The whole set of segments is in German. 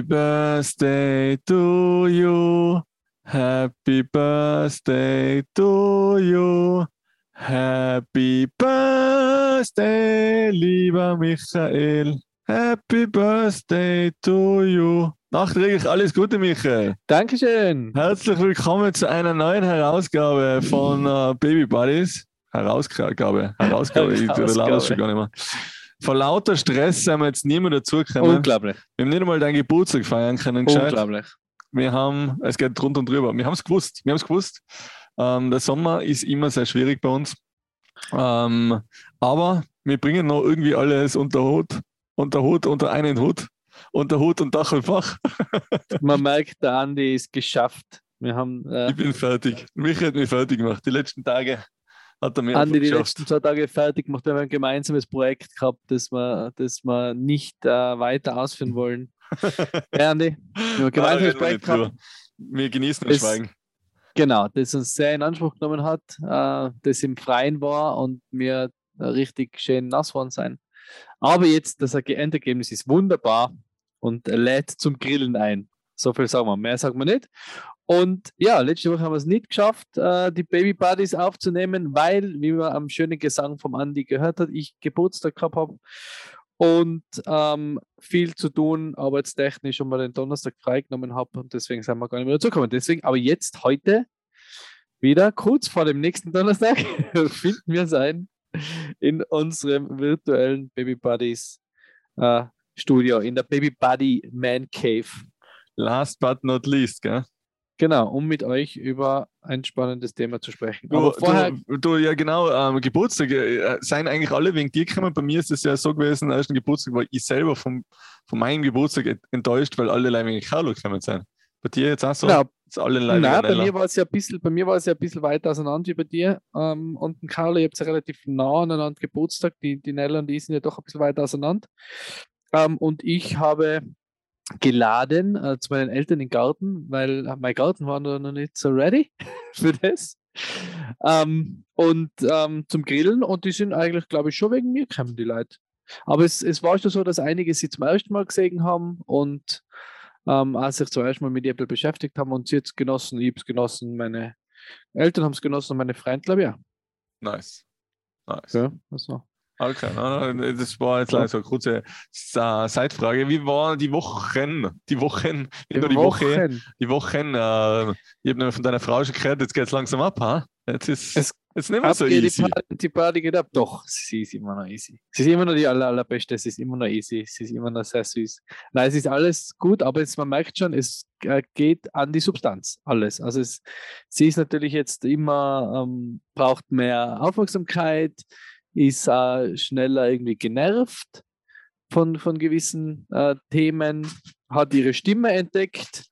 Happy Birthday to you. Happy Birthday to you. Happy Birthday, lieber Michael. Happy Birthday to you. Nachträglich alles Gute, Michael. Dankeschön. Herzlich willkommen zu einer neuen Herausgabe von uh, Baby Buddies. Herausgabe, Herausgabe, ich Herausgabe. das schon gar nicht mehr. Vor lauter Stress sind wir jetzt nie mehr dazugekommen. Unglaublich. Wir haben nicht einmal deinen Geburtstag feiern können. gescheit. Unglaublich. Wir haben, es geht drunter und drüber. Wir haben es gewusst. Wir haben es gewusst. Ähm, der Sommer ist immer sehr schwierig bei uns. Ähm, aber wir bringen noch irgendwie alles unter Hut, unter Hut, unter einen Hut, unter Hut und Dach und Fach. Man merkt, der Andi ist geschafft. Wir haben äh, Ich bin fertig. Michael hat mich fertig gemacht. Die letzten Tage hat er mir Andi die letzten zwei Tage fertig gemacht. Wir haben ein gemeinsames Projekt gehabt, das wir, das wir nicht äh, weiter ausführen wollen. Ja, Andi, wir haben ein gemeinsames wir Projekt drüber. gehabt. Wir genießen das Schweigen. Genau, das uns sehr in Anspruch genommen hat, äh, das im Freien war und mir richtig schön nass worden sein. Aber jetzt, das Endergebnis ist wunderbar und lädt zum Grillen ein. So viel sagen wir, mehr sagen wir nicht. Und ja, letzte Woche haben wir es nicht geschafft, äh, die Baby Buddies aufzunehmen, weil, wie man am schönen Gesang vom Andi gehört hat, ich Geburtstag gehabt habe und ähm, viel zu tun, arbeitstechnisch und mal den Donnerstag freigenommen habe und deswegen sind wir gar nicht mehr dazugekommen. Deswegen, aber jetzt heute wieder kurz vor dem nächsten Donnerstag finden wir es ein in unserem virtuellen Baby Buddies äh, Studio, in der Baby Buddy Man Cave. Last but not least, gell? Genau, um mit euch über ein spannendes Thema zu sprechen. Du, Aber vorher, du, du, ja genau, ähm, Geburtstage äh, seien eigentlich alle wegen dir gekommen. Bei mir ist es ja so gewesen, der ersten Geburtstag war ich selber vom, von meinem Geburtstag ent- enttäuscht, weil alle Leute wegen Carlo gekommen sind. Bei dir jetzt auch so? Alle Nein, wegen bei Nella? mir war es ja ein bisschen, bei mir war es ja ein bisschen weiter auseinander wie bei dir. Ähm, und Carlo, ihr habt ja relativ nah aneinander Geburtstag. Die, die Nella und die sind ja doch ein bisschen weiter auseinander. Ähm, und ich habe geladen äh, zu meinen Eltern in den Garten, weil mein Garten war noch noch nicht so ready für das. Ähm, und ähm, zum Grillen und die sind eigentlich, glaube ich, schon wegen mir gekommen, die Leute. Aber es, es war schon so, dass einige sie zum ersten Mal gesehen haben und ähm, als sich zum ersten Mal mit Apple beschäftigt haben und sie jetzt genossen, ich habe es genossen, meine Eltern haben es genossen und meine Freunde, glaube ich, ja. Nice. Nice. ja also. Okay, nein, nein, das war jetzt leider so eine kurze Seitfrage. Wie waren die Wochen? Die Wochen, nur die Woche, Wochen. die Wochen. Äh, ich habe von deiner Frau schon gehört, jetzt geht es langsam ab, ha? Jetzt ist Es jetzt nicht mehr so geht die, easy. Party, die Party geht ab. Doch, sie ist immer noch easy. Sie ist immer noch die aller, allerbeste, sie ist immer noch easy, sie ist immer noch sehr süß. Nein, es ist alles gut, aber jetzt, man merkt schon, es äh, geht an die Substanz, alles. Also es, sie ist natürlich jetzt immer, ähm, braucht mehr Aufmerksamkeit, ist äh, schneller irgendwie genervt von, von gewissen äh, Themen, hat ihre Stimme entdeckt.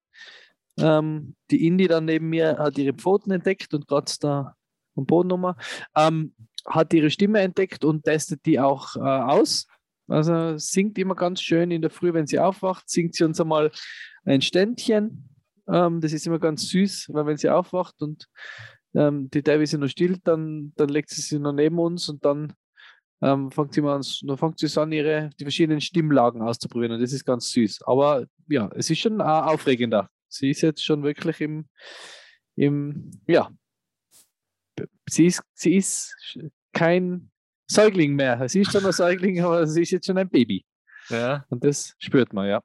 Ähm, die Indie dann neben mir hat ihre Pfoten entdeckt und kratzt da am Boden nochmal. Ähm, hat ihre Stimme entdeckt und testet die auch äh, aus. Also singt immer ganz schön in der Früh, wenn sie aufwacht, singt sie uns einmal ein Ständchen. Ähm, das ist immer ganz süß, weil wenn sie aufwacht und ähm, die ist noch still, dann, dann legt sie sich noch neben uns und dann ähm, fängt sie mal an, dann fängt sie an, ihre die verschiedenen Stimmlagen auszuprobieren und das ist ganz süß. Aber ja, es ist schon äh, aufregender. Sie ist jetzt schon wirklich im, im ja, sie ist, sie ist kein Säugling mehr. Sie ist schon ein Säugling, aber sie ist jetzt schon ein Baby. Ja, Und das spürt man, ja.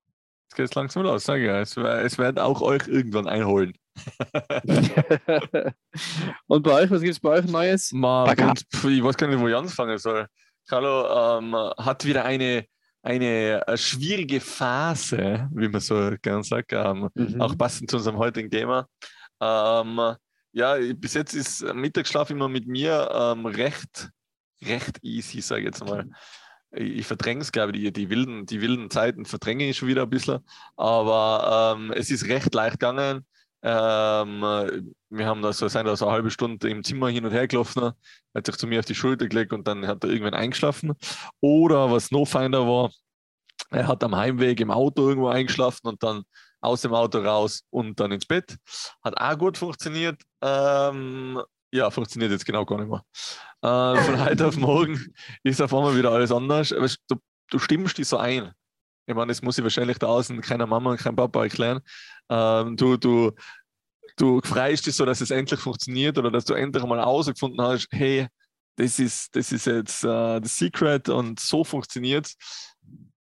jetzt geht es langsam los, sage ich ja. Es, wer- es wird auch euch irgendwann einholen. Und bei euch, was gibt es bei euch Neues? Ma, pf, ich weiß gar nicht, wo ich anfangen soll. Carlo ähm, hat wieder eine, eine schwierige Phase, wie man so gern sagt, ähm, Mhm. auch passend zu unserem heutigen Thema. Ähm, ja, bis jetzt ist Mittagsschlaf immer mit mir ähm, recht, recht easy, sage ich jetzt mal. Ich, ich verdränge es, glaube ich, die, die, wilden, die wilden Zeiten verdränge ich schon wieder ein bisschen. Aber ähm, es ist recht leicht gegangen. Ähm, wir haben da so, sind da so eine halbe Stunde im Zimmer hin und her gelaufen, hat sich zu mir auf die Schulter gelegt und dann hat er irgendwann eingeschlafen. Oder was noch feiner war, er hat am Heimweg im Auto irgendwo eingeschlafen und dann aus dem Auto raus und dann ins Bett. Hat auch gut funktioniert. Ähm, ja, funktioniert jetzt genau gar nicht mehr. Äh, von heute auf morgen ist auf einmal wieder alles anders. Du, du stimmst dich so ein. Ich meine, das muss ich wahrscheinlich da außen keiner Mama und kein Papa erklären. Ähm, du, du, du freust dich so, dass es endlich funktioniert oder dass du endlich mal herausgefunden hast, hey, das ist, das ist jetzt uh, das Secret und so funktioniert es.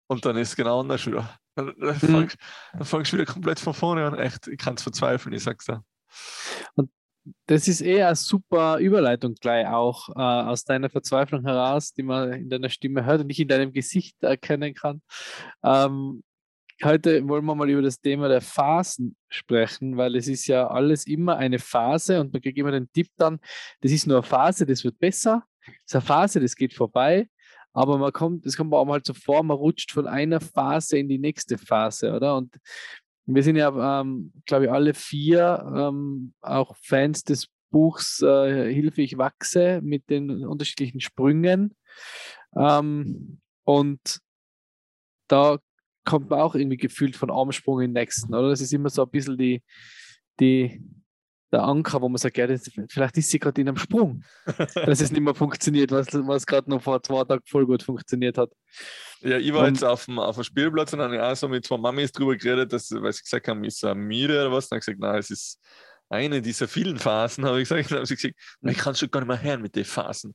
Und dann ist es genau anders wieder. Dann, dann, mhm. dann fangst du wieder komplett von vorne an. Echt, ich kann es verzweifeln, ich sag's dir. Und das ist eher eine super Überleitung gleich auch äh, aus deiner Verzweiflung heraus, die man in deiner Stimme hört und nicht in deinem Gesicht erkennen kann. Ähm, heute wollen wir mal über das Thema der Phasen sprechen, weil es ist ja alles immer eine Phase und man kriegt immer den Tipp dann, das ist nur eine Phase, das wird besser. Das ist eine Phase, das geht vorbei. Aber man kommt, es kommt auch mal so vor, man rutscht von einer Phase in die nächste Phase, oder? Und wir sind ja, ähm, glaube ich, alle vier ähm, auch Fans des Buchs äh, Hilfe, ich wachse mit den unterschiedlichen Sprüngen. Ähm, und da kommt man auch irgendwie gefühlt von einem Sprung in den nächsten, oder? Das ist immer so ein bisschen die, die, der Anker, wo man sagt, ja, das, vielleicht ist sie gerade in einem Sprung, dass es nicht mehr funktioniert, was, was gerade noch vor zwei Tagen voll gut funktioniert hat. Ja, ich war und, jetzt auf dem, auf dem Spielplatz und dann auch so mit zwei Mamis drüber geredet, dass, weil sie gesagt haben, ist er müde oder was. Dann habe ich gesagt, nein, es ist eine dieser vielen Phasen, habe ich gesagt. Dann habe ich gesagt, ich kann schon gar nicht mehr hören mit den Phasen.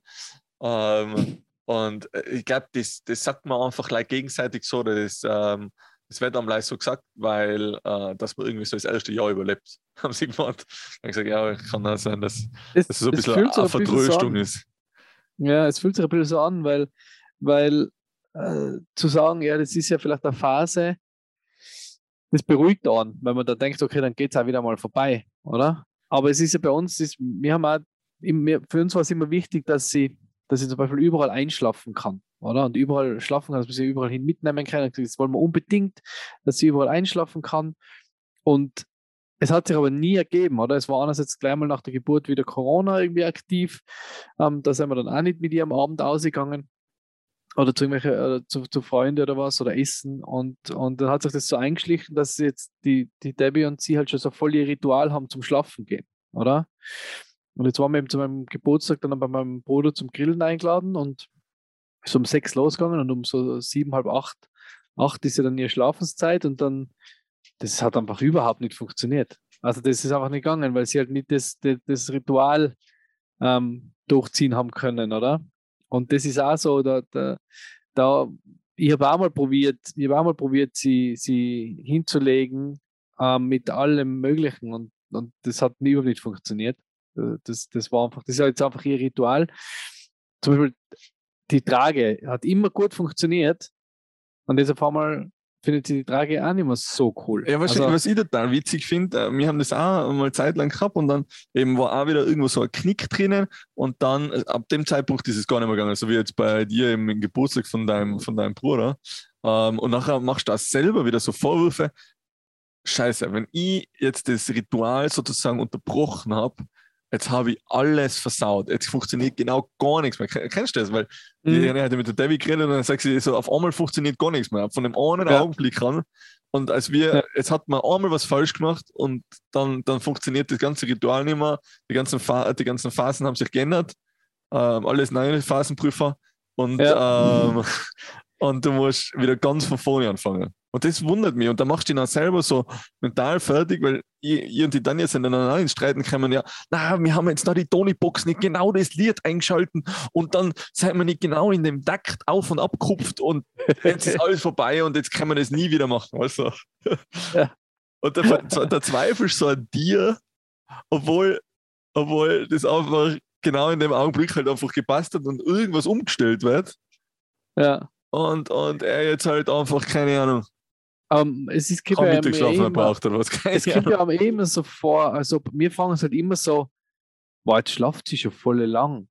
Ähm, und äh, ich glaube, das, das sagt man einfach like, gegenseitig so, dass ähm, das wird am so gesagt, weil äh, dass man irgendwie so das erste Jahr überlebt, haben sie gemeint. Dann gesagt, ja, kann auch sein, dass das, dass so ein bisschen eine so Vertröstung ist. Ja, es fühlt sich ein bisschen so an, weil, weil äh, zu sagen, ja, das ist ja vielleicht eine Phase, das beruhigt an, weil man da denkt, okay, dann geht es auch wieder mal vorbei, oder? Aber es ist ja bei uns, ist, wir haben auch, für uns war es immer wichtig, dass sie, dass ich zum Beispiel überall einschlafen kann, oder? Und überall schlafen kann, dass man sie überall hin mitnehmen kann. Das wollen wir unbedingt, dass sie überall einschlafen kann. Und es hat sich aber nie ergeben, oder? Es war einerseits gleich mal nach der Geburt wieder Corona irgendwie aktiv. Ähm, da sind wir dann auch nicht mit ihr am Abend ausgegangen oder zu irgendwelche äh, zu, zu Freunden oder was oder Essen und, und dann hat sich das so eingeschlichen, dass jetzt die, die Debbie und sie halt schon so voll ihr Ritual haben zum Schlafen gehen, oder? Und jetzt waren wir eben zu meinem Geburtstag dann bei meinem Bruder zum Grillen eingeladen und ist um sechs losgegangen und um so sieben, halb acht, acht ist ja dann ihre Schlafenszeit und dann, das hat einfach überhaupt nicht funktioniert. Also das ist einfach nicht gegangen, weil sie halt nicht das, das, das Ritual ähm, durchziehen haben können, oder? Und das ist auch so, da, da, da ich habe auch mal probiert, ich habe auch mal probiert, sie, sie hinzulegen äh, mit allem Möglichen und, und das hat überhaupt nicht funktioniert. Äh, das, das war einfach, das ist jetzt einfach ihr Ritual. Zum Beispiel die Trage hat immer gut funktioniert und jetzt auf einmal findet sie die Trage auch nicht mehr so cool. Ja, was, also, was ich total witzig finde, äh, wir haben das auch mal zeitlang gehabt und dann eben war auch wieder irgendwo so ein Knick drinnen und dann äh, ab dem Zeitpunkt ist es gar nicht mehr gegangen, so wie jetzt bei dir im Geburtstag von deinem, von deinem Bruder. Ähm, und nachher machst du das selber wieder so Vorwürfe. Scheiße, wenn ich jetzt das Ritual sozusagen unterbrochen habe, jetzt habe ich alles versaut. Jetzt funktioniert genau gar nichts mehr. Kennst du das? Weil mhm. ich hatte mit der Debbie geredet und dann sagt sie so, auf einmal funktioniert gar nichts mehr. Von dem einen ja. Augenblick an. Und als wir, ja. jetzt hat man einmal was falsch gemacht und dann, dann funktioniert das ganze Ritual nicht mehr. Die ganzen, die ganzen Phasen haben sich geändert. Ähm, alles neue Phasenprüfer. Und, ja. ähm, und du musst wieder ganz von vorne anfangen. Und das wundert mich. Und da machst du ihn auch selber so mental fertig, weil ich, ich und die Tanja sind dann auch ins Streiten gekommen, ja, na, wir haben jetzt noch die Tony-Box nicht genau das Lied eingeschalten und dann sind wir nicht genau in dem Takt auf und abgekupft und jetzt ist alles vorbei und jetzt können wir das nie wieder machen. Also. Ja. Und der, der Zweifel so an dir, obwohl, obwohl das einfach genau in dem Augenblick halt einfach gepasst hat und irgendwas umgestellt wird. Ja. Und, und er jetzt halt einfach, keine Ahnung, um, es ist Kein Mittagsschlafen braucht oder was? Keine es kommt ja aber immer so vor, also wir fangen es halt immer so, boah, jetzt schlaft sie schon voll lang.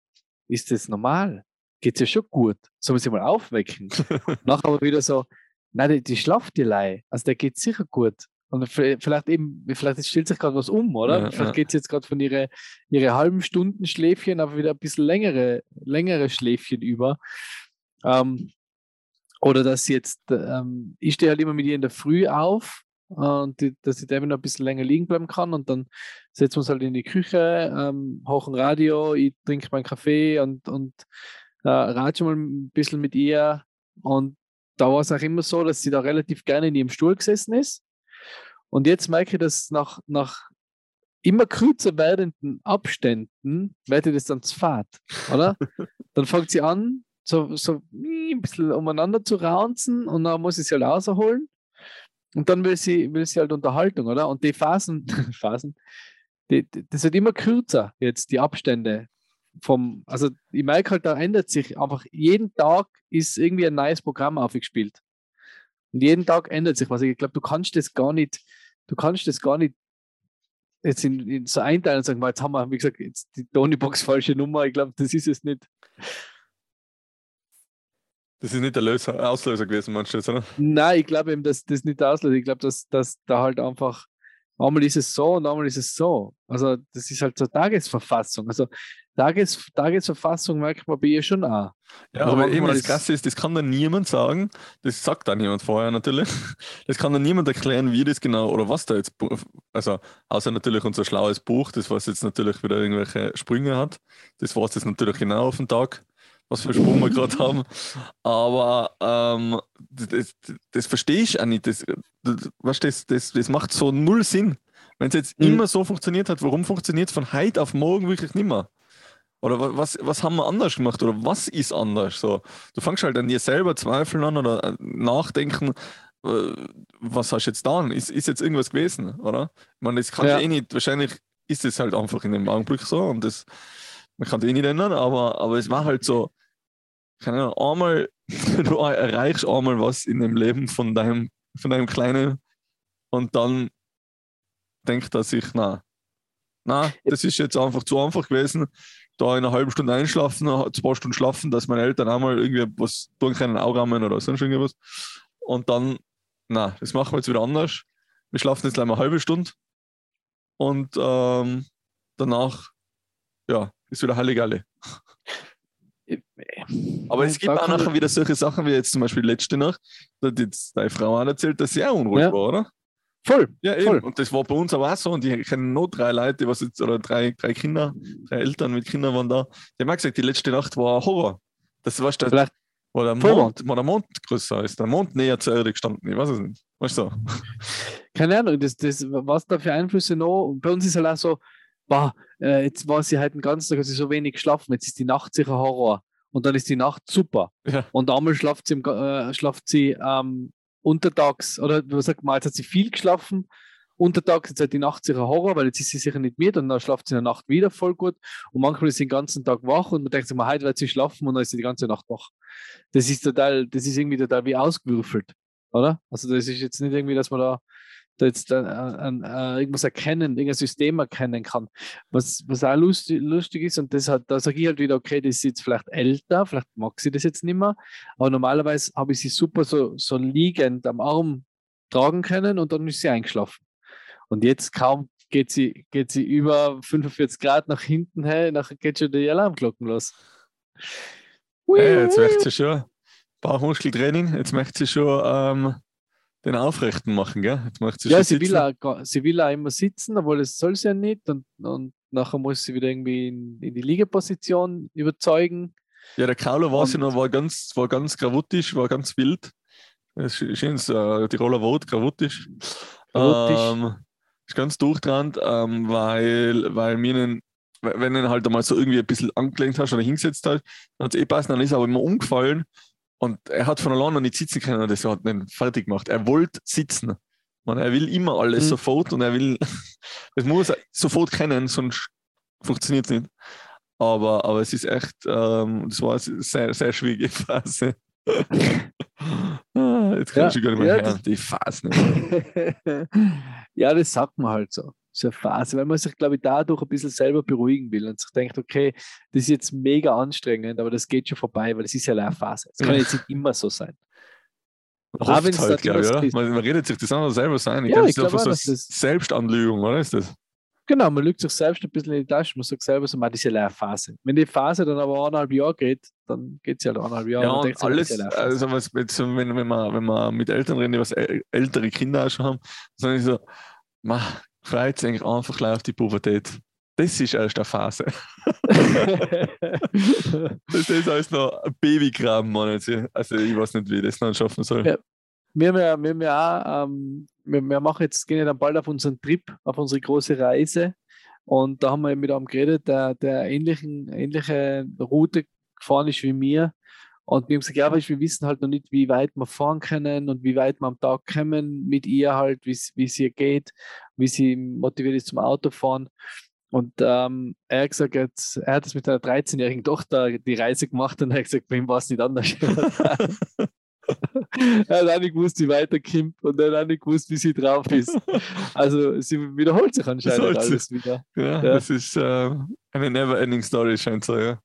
Ist das normal? Geht es ja schon gut? Sollen wir sie mal aufwecken? Nachher aber wieder so, nein, die, die schlaft die Lei. Also der geht sicher gut. Und vielleicht eben, vielleicht stellt sich gerade was um, oder? Ja, vielleicht ja. geht es jetzt gerade von ihre, ihre halben Stunden Schläfchen aber wieder ein bisschen längere, längere Schläfchen über. Ähm, oder dass jetzt, ähm, ich stehe halt immer mit ihr in der Früh auf und die, dass ich Devin noch ein bisschen länger liegen bleiben kann und dann setzen wir uns halt in die Küche, ähm, hoch ein Radio, ich trinke meinen Kaffee und, und äh, rate mal ein bisschen mit ihr und da war es auch immer so, dass sie da relativ gerne in ihrem Stuhl gesessen ist. Und jetzt merke ich, dass nach, nach immer kürzer werdenden Abständen wird das dann zu fad, oder? dann fängt sie an, so, so ein bisschen umeinander zu raunzen und dann muss ich sie halt rausholen. Und dann will sie, will sie halt Unterhaltung, oder? Und die Phasen, Phasen, die, die, das wird immer kürzer jetzt, die Abstände vom, also ich merke halt, da ändert sich einfach, jeden Tag ist irgendwie ein neues Programm aufgespielt. Und jeden Tag ändert sich was. Ich glaube, du kannst das gar nicht, du kannst das gar nicht jetzt in, in so einteilen und sagen, jetzt haben wir, wie gesagt, jetzt die Tony-Box falsche Nummer. Ich glaube, das ist es nicht. Das ist nicht der Löser, Auslöser gewesen, meinst du jetzt, oder? Nein, ich glaube eben, dass das nicht der Auslöser. Ich glaube, dass, dass da halt einfach einmal ist es so und einmal ist es so. Also das ist halt so Tagesverfassung. Also Tages, Tagesverfassung merkt man bei ihr schon auch. Ja, also aber eben das Krasse ist, das kann dann niemand sagen, das sagt dann niemand vorher natürlich. Das kann dann niemand erklären, wie das genau oder was da jetzt, also außer natürlich unser schlaues Buch, das was jetzt natürlich wieder irgendwelche Sprünge hat, das war es jetzt natürlich genau auf den Tag was für Sprung wir gerade haben. Aber ähm, das, das, verstehe ich auch nicht. Das, das, das, das, das macht so null Sinn. Wenn es jetzt mhm. immer so funktioniert hat, warum funktioniert es von heute auf morgen wirklich nicht mehr? Oder was, was haben wir anders gemacht? Oder was ist anders? So, du fängst halt an dir selber zweifeln an oder äh, nachdenken, äh, was hast du jetzt da? Ist, ist jetzt irgendwas gewesen, oder? Ich meine, das kann ja. eh nicht, wahrscheinlich ist es halt einfach in dem Augenblick so und das, man kann es eh nicht ändern, aber, aber es war halt so, keine Ahnung, einmal, du erreichst einmal was in dem Leben von deinem, von deinem Kleinen und dann denkt er sich, na, na, das ist jetzt einfach zu einfach gewesen da in einer halben Stunde einschlafen, zwei Stunden schlafen, dass meine Eltern einmal irgendwie was tun können, Augammen oder sonst irgendwas. Und dann, na, das machen wir jetzt wieder anders. Wir schlafen jetzt gleich mal eine halbe Stunde und ähm, danach, ja, ist wieder Halligalle. Aber es gibt auch nachher wieder solche Sachen wie jetzt zum Beispiel letzte Nacht, da hat jetzt deine Frau auch erzählt, dass sie auch unruhig ja. war, oder? Voll. Ja, eben. Voll. Und das war bei uns aber auch so. Und ich kenne nur drei Leute, was jetzt, oder drei, drei Kinder, drei Eltern mit Kindern waren da. Die haben auch gesagt, die letzte Nacht war ein Horror. Das war der, Vielleicht wo der, Mond, wo der Mond größer ist, der Mond näher zur Erde gestanden. Ich weiß es nicht. Weißt du? Keine Ahnung, das, das, was da für Einflüsse noch. Bei uns ist halt auch so, boah, äh, jetzt war sie halt den ganzen Tag, sie so wenig geschlafen, jetzt ist die Nacht sicher Horror. Und dann ist die Nacht super. Ja. Und einmal schlaft sie, im, äh, schlaft sie ähm, untertags, oder was sagt man, jetzt hat sie viel geschlafen, untertags, jetzt hat die Nacht sicher Horror, weil jetzt ist sie sicher nicht mit und dann schlaft sie in der Nacht wieder voll gut und manchmal ist sie den ganzen Tag wach und man denkt sich mal, heute wird sie schlafen und dann ist sie die ganze Nacht wach. Das ist total, das ist irgendwie total wie ausgewürfelt, oder? Also das ist jetzt nicht irgendwie, dass man da da jetzt äh, äh, irgendwas erkennen, irgendein System erkennen kann. Was, was auch lustig, lustig ist, und das hat, da sage ich halt wieder, okay, das ist jetzt vielleicht älter, vielleicht mag sie das jetzt nicht mehr, aber normalerweise habe ich sie super so, so liegend am Arm tragen können und dann ist sie eingeschlafen. Und jetzt kaum geht sie, geht sie über 45 Grad nach hinten her, nachher geht schon die Alarmglocken los. Hey, jetzt möchte sie schon Bauchmuskeltraining, jetzt möchte sie schon ähm, den Aufrechten machen, gell? Jetzt macht sie ja, sie will, auch, sie will auch immer sitzen, obwohl es soll sie ja nicht. Und, und nachher muss sie wieder irgendwie in, in die Liegeposition überzeugen. Ja, der Kauler war sie noch, war ganz, war ganz gravutisch, war ganz wild. Schönes äh, Tiroler Wort, gravutisch. Ähm, ist ganz durchtrennt, ähm, weil, weil mir einen, wenn du halt einmal so irgendwie ein bisschen angelehnt hast oder hingesetzt hast, dann hat es eh passen, dann ist er aber immer umgefallen und er hat von alleine noch nicht sitzen können und das hat ihn fertig gemacht. Er wollte sitzen. Man, er will immer alles mhm. sofort und er will, es muss er sofort kennen, sonst funktioniert es nicht. Aber, aber es ist echt, ähm, das war eine sehr, sehr schwierige Phase. ah, jetzt kann ja, ich gar nicht mehr ja, hören, die Phase. ja, das sagt man halt so so eine Phase, weil man sich, glaube ich, dadurch ein bisschen selber beruhigen will und sich denkt, okay, das ist jetzt mega anstrengend, aber das geht schon vorbei, weil es ist ja eine Phase. Es kann jetzt nicht immer so sein. Hofft halt, halt glaube ich, oder? Man, man, redet sich das auch selber sein. Ich ja, glaube, das ist so das Selbstanlügung, oder ist das? Genau, man lügt sich selbst ein bisschen in die Tasche. Man sagt selber so, man, das ist ja eine Phase. Wenn die Phase dann aber eineinhalb Jahre geht, dann geht es ja eineinhalb Jahre. Ja, und, und alles, also was, wenn, wenn, man, wenn man mit Eltern reden, die was ältere Kinder auch schon haben, dann ist so, man, freut sich eigentlich einfach auf die Pubertät. Das ist erst eine Phase. das ist alles noch ein Babykram, Mann. Also ich weiß nicht, wie ich das dann schaffen soll. Ja. Wir wir haben ja auch, ähm, wir, wir, machen jetzt, gehen dann bald auf unseren Trip, auf unsere große Reise. Und da haben wir mit einem geredet, der, der ähnlichen, ähnliche Route gefahren ist wie mir. Und wir haben gesagt, ja, weil wir wissen halt noch nicht, wie weit wir fahren können und wie weit wir am Tag kommen mit ihr halt, wie es ihr geht, wie sie motiviert ist zum Autofahren. Und ähm, er hat gesagt, jetzt, er hat es mit einer 13-jährigen Tochter die Reise gemacht und er hat gesagt, bei ihm war es nicht anders. er hat auch nicht gewusst, wie weiterkommt und er hat auch nicht gewusst, wie sie drauf ist. Also sie wiederholt sich anscheinend alles wieder. Ja, ja, das ist äh, eine never-ending Story, scheint so, ja.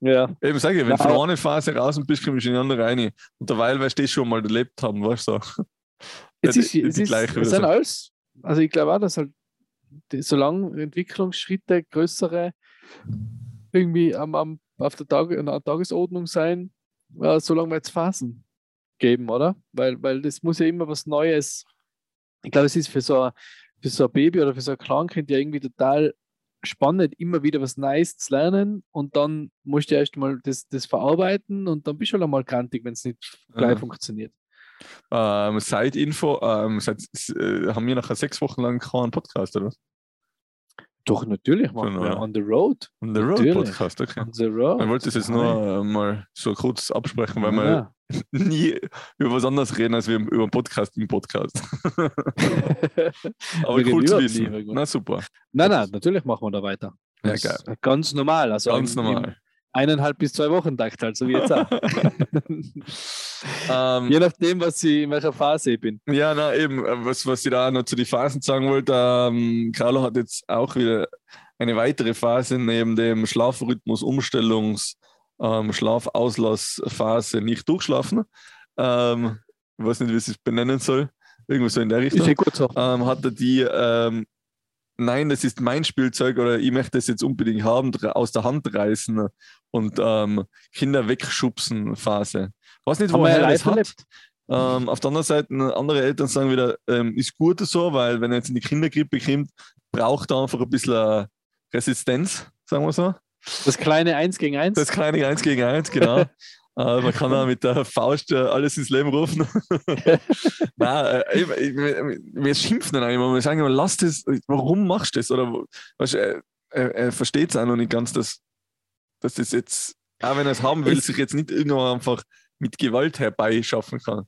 Ja. Eben sage ich, wenn du von einer Phase raus bist, kommst du in die andere rein. Und derweil wirst du schon mal erlebt haben, weißt du? Es ist, es ist, es sind alles, also ich glaube auch, dass halt solange Entwicklungsschritte größere irgendwie am, am, auf der Tag, der Tagesordnung sein, äh, solange wir jetzt Phasen geben, oder? Weil, weil das muss ja immer was Neues. Ich glaube, es ist für so, für so ein Baby oder für so ein Kleinkind ja irgendwie total spannend, immer wieder was Neues zu lernen und dann musst du erst mal das, das verarbeiten und dann bist du halt einmal krantig, wenn es nicht gleich mhm. funktioniert. Ähm, Side-Info, ähm, seit, äh, haben wir nachher sechs Wochen lang keinen Podcast, oder? Doch, natürlich machen wir On the Road. On the Road natürlich. Podcast, okay. On the Road. Ich wollte das jetzt nur äh, mal so kurz absprechen, weil ja. wir nie über was anderes reden, als wir über einen Podcast im Podcast. Aber cool zu wissen. Na super. Nein, nein, natürlich machen wir da weiter. Ja, geil. Ganz normal. Also ganz normal eineinhalb bis zwei Wochen Takt halt, so wie jetzt auch. ähm, Je nachdem, was ich in welcher Phase ich bin. Ja, na eben, äh, was, was ich da noch zu den Phasen sagen wollte, ähm, Carlo hat jetzt auch wieder eine weitere Phase neben dem Schlafrhythmus, Umstellungs, ähm, Schlafauslassphase nicht durchschlafen. Ähm, ich weiß nicht, wie ich es benennen soll. Irgendwas so in der Richtung. Ist ja gut so. Ähm, hat er die ähm, nein, das ist mein Spielzeug oder ich möchte das jetzt unbedingt haben, aus der Hand reißen und ähm, Kinder wegschubsen Phase. Ich weiß nicht, woher er das hat. Ähm, auf der anderen Seite, andere Eltern sagen wieder, ähm, ist gut so, weil wenn er jetzt in die Kindergrippe kommt, braucht er einfach ein bisschen Resistenz, sagen wir so. Das kleine 1 gegen 1? Das kleine 1 gegen 1, genau. Uh, man kann auch mit der Faust uh, alles ins Leben rufen. Nein, äh, wir, wir schimpfen dann immer. Wir sagen immer, lass das, warum machst du das? Oder weißt, er, er, er versteht es auch noch nicht ganz, dass, dass das jetzt, auch wenn er es haben will, sich jetzt nicht irgendwann einfach mit Gewalt herbeischaffen kann.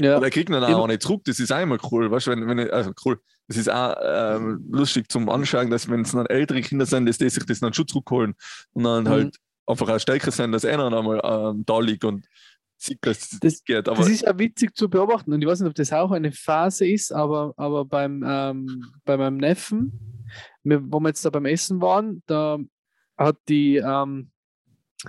Ja. Oder er kriegt dann auch, auch nicht zurück. Das ist immer cool. Weißt, wenn, wenn, also cool. Das ist auch ähm, lustig zum Anschauen, dass wenn es dann ältere Kinder sind, dass die sich das dann schon zurückholen und dann mhm. Einfach auch stärker sein, dass einer einmal ähm, da liegt und sieht, dass das geht. Aber das ist ja witzig zu beobachten und ich weiß nicht, ob das auch eine Phase ist, aber, aber beim, ähm, bei meinem Neffen, wo wir jetzt da beim Essen waren, da hat die ähm,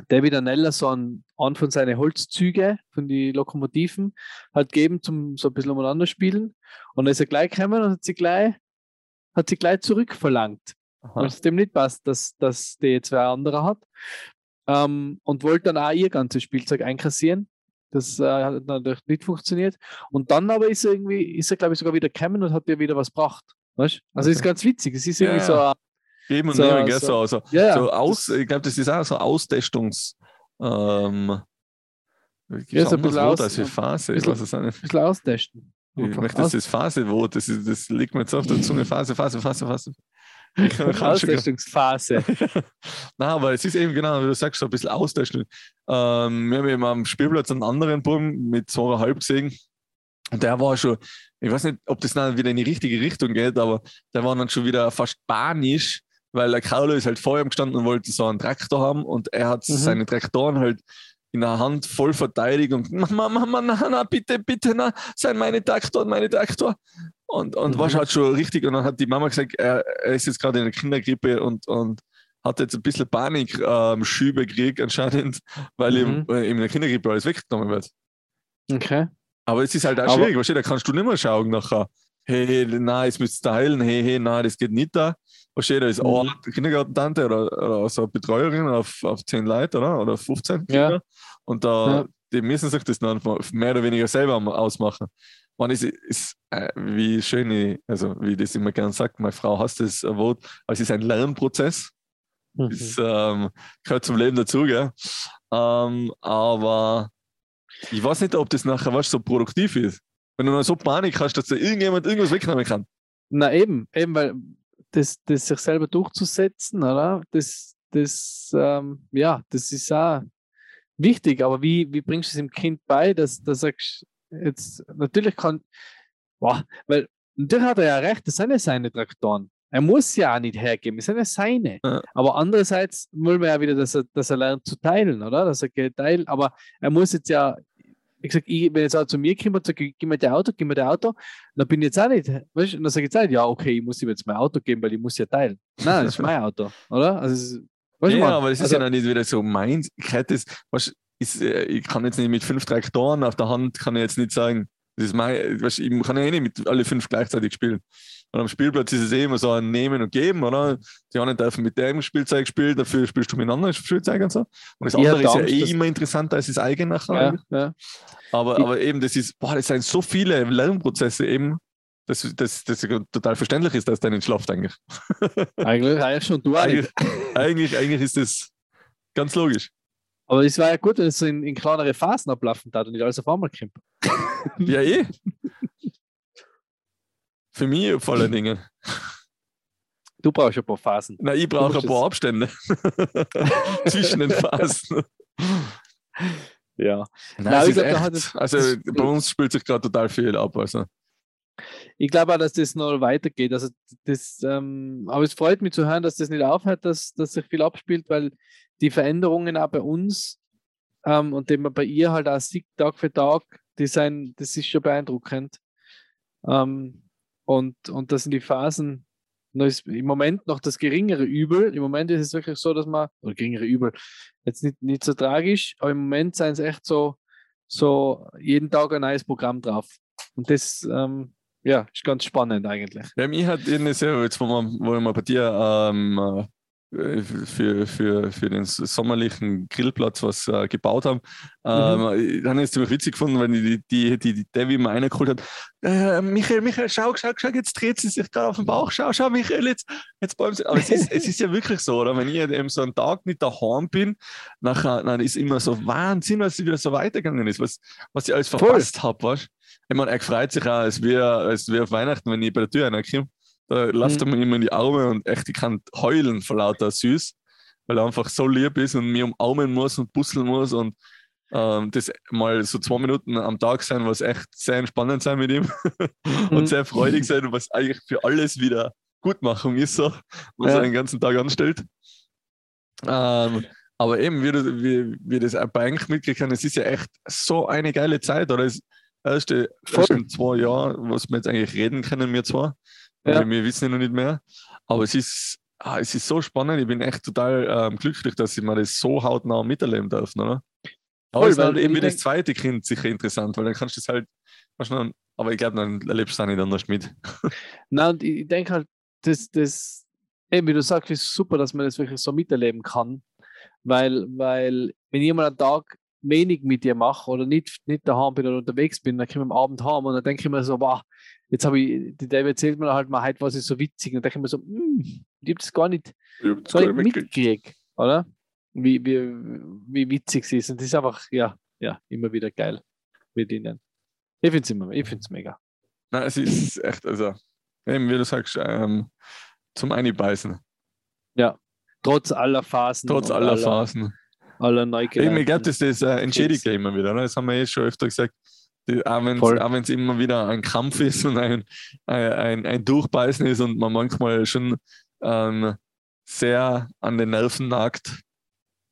David Anella so einen, einen von seinen Holzzüge von den Lokomotiven halt gegeben zum so ein bisschen umeinander spielen und dann ist er gleich gekommen und hat sie gleich, hat sie gleich zurückverlangt. Weil es dem nicht passt, dass, dass die zwei andere hat ähm, und wollte dann auch ihr ganzes Spielzeug einkassieren. Das äh, hat natürlich nicht funktioniert. Und dann aber ist er irgendwie, ist er, glaube ich, sogar wieder gekommen und hat ihr wieder was gebracht. Weißt? Also okay. ist ganz witzig. Es ist irgendwie ja, so. Ja. Geben und so, nehmen, gell? So, so, ja, so aus, ich glaube, das ist auch so Austestungs. Ähm, ja, so ein bisschen aus, als Phase. Bisschen, ich weiß es nicht. Ein bisschen austesten. Ich möchte, das ist Phase, wo das, ist, das liegt mir jetzt auf der Zunge. Phase, Phase, Phase, Phase. Austestungsphase. Nein, aber es ist eben genau, wie du sagst, so ein bisschen Austestung. Ähm, wir haben eben am Spielplatz einen anderen Buben mit zweieinhalb gesehen. Und der war schon, ich weiß nicht, ob das dann wieder in die richtige Richtung geht, aber der war dann schon wieder fast panisch, weil der Carlo ist halt vor ihm gestanden und wollte so einen Traktor haben und er hat mhm. seine Traktoren halt in der Hand voll verteidigt und Mama, Mama, na, na, bitte, bitte, na, sein meine Traktor, meine Traktor. Und, und mhm. war halt schon richtig. Und dann hat die Mama gesagt, er, er ist jetzt gerade in der Kindergrippe und, und hat jetzt ein bisschen Panikschübe ähm, gekriegt anscheinend, weil mhm. ihm, ihm in der Kindergrippe alles weggenommen wird. Okay. Aber es ist halt auch Aber schwierig, weißt du, da kannst du nicht mehr schauen nachher. Hey, hey nein, jetzt müsst ihr heilen, hey, hey, nein, das geht nicht da. Weißt du, da ist mhm. eine Kindergartentante oder, oder so eine Betreuerin auf, auf 10 Leute, oder? Oder 15 Kinder. Ja. Und da, ja. die müssen sich das dann mehr oder weniger selber ausmachen. Man ist, ist äh, wie schön, ich, also wie ich das immer gern sagt, meine Frau hasst das Wort, aber es ist ein Lernprozess. Mhm. Das ähm, gehört zum Leben dazu, gell? Ähm, aber ich weiß nicht, ob das nachher was so produktiv ist. Wenn du noch so Panik hast, dass da irgendjemand irgendwas wegnehmen kann. Na eben, eben, weil das, das sich selber durchzusetzen, oder? Das, das, ähm, ja, das ist auch wichtig, aber wie, wie bringst du es dem Kind bei, dass du sagst, jetzt natürlich kann, boah, weil natürlich hat er ja recht, das sind ja seine Traktoren. Er muss ja auch nicht hergeben, es sind ja seine. Ja. Aber andererseits wollen wir ja wieder, dass er, dass er lernt zu teilen, oder? Dass er Geld teilt. Aber er muss jetzt ja, ich sag, ich, wenn jetzt auch zu mir kommt und sagt, gib mir dein Auto, gib mir dein Auto, dann bin ich jetzt auch nicht, weißt du, und dann sage ich jetzt auch nicht, ja, okay, ich muss ihm jetzt mein Auto geben, weil ich muss ja teilen. Nein, das ist mein Auto, oder? Also, es weißt du, ja, Mann? aber das ist also, ja noch nicht wieder so meins. Ich, hätte es, weißt, ist, äh, ich kann jetzt nicht mit fünf Traktoren auf der Hand, kann ich jetzt nicht sagen, das ist mein, weißt, ich kann ja eh nicht mit alle fünf gleichzeitig spielen. Und am Spielplatz ist es eh immer so ein Nehmen und Geben, oder? Die einen dürfen mit dem Spielzeug spielen, dafür spielst du mit einem anderen Spielzeug und so. Und das Ich andere ist ja eh immer interessanter als das eigene nachher. ja, ja. Aber, aber eben, das ist, boah, das sind so viele Lernprozesse eben, dass das, das total verständlich ist, dass der nicht schlaft eigentlich. Eigentlich, eigentlich schon, du. Eigentlich, eigentlich, eigentlich ist das ganz logisch. Aber es war ja gut, wenn es so in, in kleinere Phasen ablaufen hat und nicht alles auf einmal kommt. Ja, eh. Für mich vor allen Dingen. Du brauchst ein paar Phasen. Na, ich brauche ein paar Abstände zwischen den Phasen. Ja. Nein, Nein, glaub, echt, also bei uns spielt sich gerade total viel ab. Also. Ich glaube auch, dass das noch weitergeht. Also das, ähm, aber es freut mich zu hören, dass das nicht aufhört, dass, dass sich viel abspielt, weil die Veränderungen auch bei uns ähm, und den man bei ihr halt auch sieht, Tag für Tag, die sind, das ist schon beeindruckend. Ähm, und, und das sind die Phasen, im Moment noch das geringere Übel. Im Moment ist es wirklich so, dass man, oder geringere Übel, jetzt nicht, nicht so tragisch, aber im Moment sind es echt so, so jeden Tag ein neues Programm drauf. Und das, ähm, ja, ist ganz spannend eigentlich. Ja, mich hat irgendwie sehr, jetzt wo wir, wo wir bei dir ähm, äh, für, für, für den sommerlichen Grillplatz was äh, gebaut haben, ähm, dann ist es ziemlich witzig gefunden, wenn die, die, die, die Devi mal reingeholt hat. Äh, Michael, Michael, schau, schau, schau, jetzt dreht sie sich gerade auf den Bauch. Schau, schau, Michael, jetzt, jetzt bäumt sie. Aber es ist, es ist ja wirklich so, oder? Wenn ich eben so einen Tag nicht daheim bin, nachher, dann ist immer so Wahnsinn, was wieder so weitergegangen ist, was, was ich alles verpasst habe, weißt Ich meine, er freut sich auch, als wäre als auf Weihnachten, wenn ich bei der Tür reinkomme. Da läuft er Mhm. mir immer in die Arme und echt, ich kann heulen vor lauter süß, weil er einfach so lieb ist und mir umarmen muss und busseln muss und ähm, das mal so zwei Minuten am Tag sein, was echt sehr entspannend sein mit ihm und Mhm. sehr freudig sein und was eigentlich für alles wieder Gutmachung ist, so, was Ja. er den ganzen Tag anstellt. Ähm, aber eben, wie, wie, wie das bei eigentlich mitgekriegt haben, es ist ja echt so eine geile Zeit, oder? Das erste, Voll. ersten zwei Jahre, was wir jetzt eigentlich reden können, wir zwar, Ja. weil wir wissen ja noch nicht mehr, aber es ist, ah, es ist so spannend, ich bin echt total ähm, glücklich, dass ich mir das so hautnah miterleben darf, oder? Aber Voll, es ist weil eben wie das zweite Kind sicher interessant, weil dann kannst du das halt, weißt du, dann- aber ich glaube, dann erlebst du es auch nicht anders mit. Und ich denke halt, das, das, eben wie du sagst, ist super, dass man das wirklich so miterleben kann. Weil, weil wenn mal einen Tag wenig mit dir mache oder nicht, nicht daheim bin oder unterwegs bin, dann komme ich am Abend heim und dann denke ich mir so, wow, jetzt habe ich, die David erzählt mir halt mal, heute war sie so witzig. Und dann denke ich mir so, hm, ich habe das gar nicht, das gar nicht mitgekriegt. oder? Wie, wie, wie witzig sie ist. Und das ist einfach, ja, ja, immer wieder geil mit ihnen. Ich finde es immer, ich finde es mega. Nein, es ist echt, also, eben wie du sagst, ähm, zum Einbeißen, Trotz aller Phasen. trotz und aller Phasen. Aller Eben, Neugelernten. ich glaube, das, das äh, entschädigt ja immer wieder. Ne? Das haben wir eh schon öfter gesagt. Die, auch wenn es immer wieder ein Kampf ist und ein, ein, ein, ein Durchbeißen ist und man manchmal schon ähm, sehr an den Nerven nagt,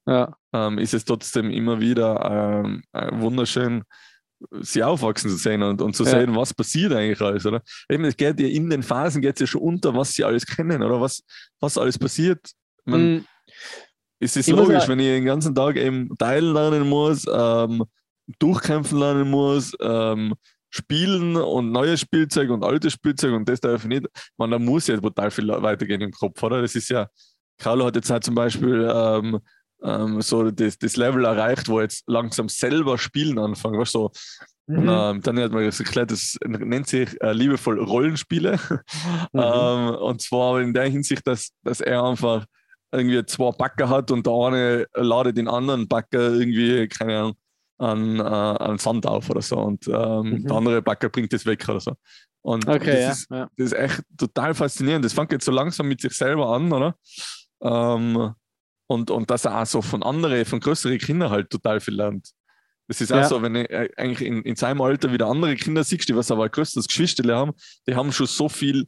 Ja, ähm, ist es trotzdem immer wieder ähm, äh, wunderschön, sie aufwachsen zu sehen und, und zu Ja. sehen, was passiert eigentlich alles, oder? Eben, es geht ja in den Phasen geht ja schon unter, was sie alles kennen, oder was, was alles passiert. Man, Mm, es ist Ich logisch, wenn ich den ganzen Tag eben teilen lernen muss, ähm, durchkämpfen lernen muss, ähm, spielen und neues Spielzeug und altes Spielzeug und das darf ich nicht. Man, da muss ja total viel weitergehen im Kopf, oder? Das ist ja, Carlo hat jetzt halt zum Beispiel ähm, ähm, so das, das Level erreicht, wo jetzt langsam selber spielen anfangen. Weißt, so, Mhm. ähm, dann hat man das erklärt, das nennt sich äh, liebevoll Rollenspiele. Mhm. ähm, und zwar in der Hinsicht, dass, dass er einfach irgendwie zwei Backer hat und der eine ladet den anderen Backer irgendwie, keine Ahnung, an, äh, an Sand auf oder so und ähm, Mhm. der andere Backer bringt das weg oder so. Und Okay, das, ja. ist, ja. das ist echt total faszinierend. Das fängt jetzt so langsam mit sich selber an, oder? Ähm, und, und dass er auch so von anderen, von größeren Kindern halt total viel lernt. Das ist auch Ja. so, wenn ich äh, eigentlich in, in seinem Alter wieder andere Kinder siehst, die was aber größeres Geschwisterle haben, die haben schon so viel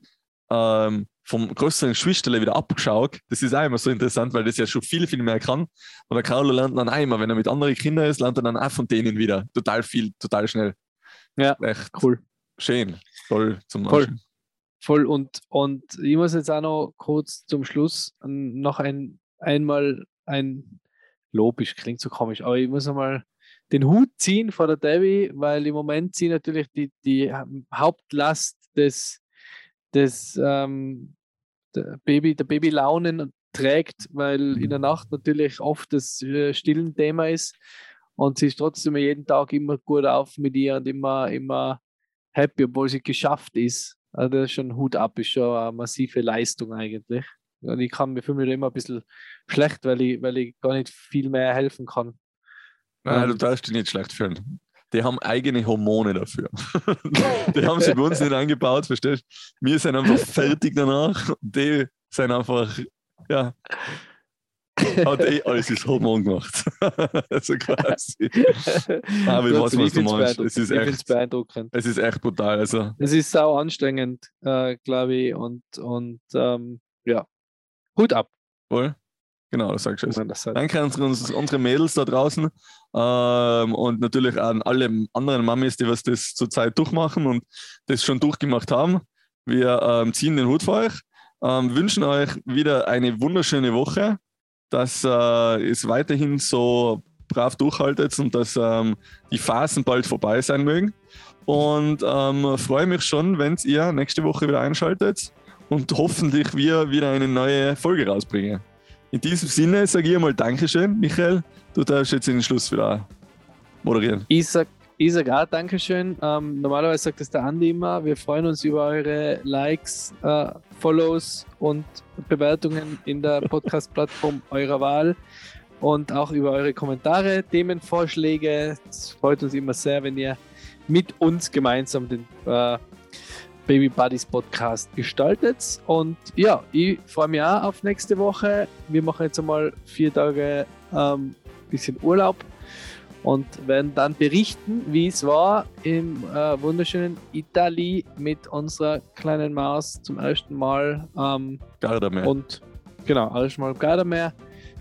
ähm, vom größeren Geschwisterle wieder abgeschaut. Das ist auch immer so interessant, weil das ja schon viel, viel mehr kann. Und der Carlo lernt dann immer, wenn er mit anderen Kindern ist, lernt er dann auch von denen wieder. Total viel, total schnell. Ja. Echt Cool. schön. Toll zum Voll. Voll und, und ich muss jetzt auch noch kurz zum Schluss noch ein, einmal ein Lobisch, klingt so komisch, aber ich muss einmal den Hut ziehen vor der Debbie, weil im Moment sie natürlich die, die Hauptlast des, des ähm, der Baby, der Babylaunen trägt, weil in der Nacht natürlich oft das äh, stillen Thema ist und sie ist trotzdem jeden Tag immer gut auf mit ihr und immer, immer happy, obwohl sie geschafft ist. Also das ist schon Hut ab, ist schon eine massive Leistung eigentlich. Und ich kann mir fühle mich immer ein bisschen schlecht, weil ich, weil ich gar nicht viel mehr helfen kann. Nein, du darfst dich nicht schlecht fühlen. Die haben eigene Hormone dafür. die haben sie bei uns nicht eingebaut, verstehst du? Wir sind einfach fertig danach. Die sind einfach, ja, hat eh alles ins Hormon gemacht. also quasi. Aber ich weiß, was du meinst. Es ist ich echt- finde es beeindruckend. Es ist echt brutal. Also, Es ist sau anstrengend, äh, glaube ich, und, und ähm, ja, Hut ab, voll. Genau, das sagst du es. Danke an unsere, unsere Mädels da draußen ähm, und natürlich an alle anderen Mamis, die was das zurzeit durchmachen und das schon durchgemacht haben. Wir ähm, ziehen den Hut für euch, ähm, wünschen euch wieder eine wunderschöne Woche, dass äh, es weiterhin so brav durchhaltet und dass ähm, die Phasen bald vorbei sein mögen. Und ähm, freue mich schon, wenn ihr nächste Woche wieder einschaltet und hoffentlich wir wieder eine neue Folge rausbringen. In diesem Sinne sage ich einmal Dankeschön, Michael. Du darfst jetzt den Schluss wieder moderieren. Ich sag, ich sag auch Dankeschön. Ähm, normalerweise sagt das der Andi immer. Wir freuen uns über eure Likes, äh, Follows und Bewertungen in der Podcast-Plattform eurer Wahl und auch über eure Kommentare, Themenvorschläge. Es freut uns immer sehr, wenn ihr mit uns gemeinsam den äh, Baby Buddies Podcast gestaltet. Und ja, ich freue mich auch auf nächste Woche. Wir machen jetzt einmal vier Tage ähm, bisschen Urlaub und werden dann berichten, wie es war im äh, wunderschönen Italien mit unserer kleinen Maus zum ersten Mal. Ähm, Gardameer. und genau, alles mal Gardameer,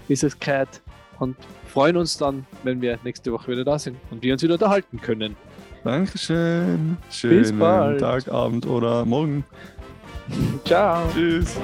ist es Cat und freuen uns dann, wenn wir nächste Woche wieder da sind und wir uns wieder unterhalten können. Dankeschön. Schönen bald. Tag, Abend oder Morgen. Ciao. Tschüss.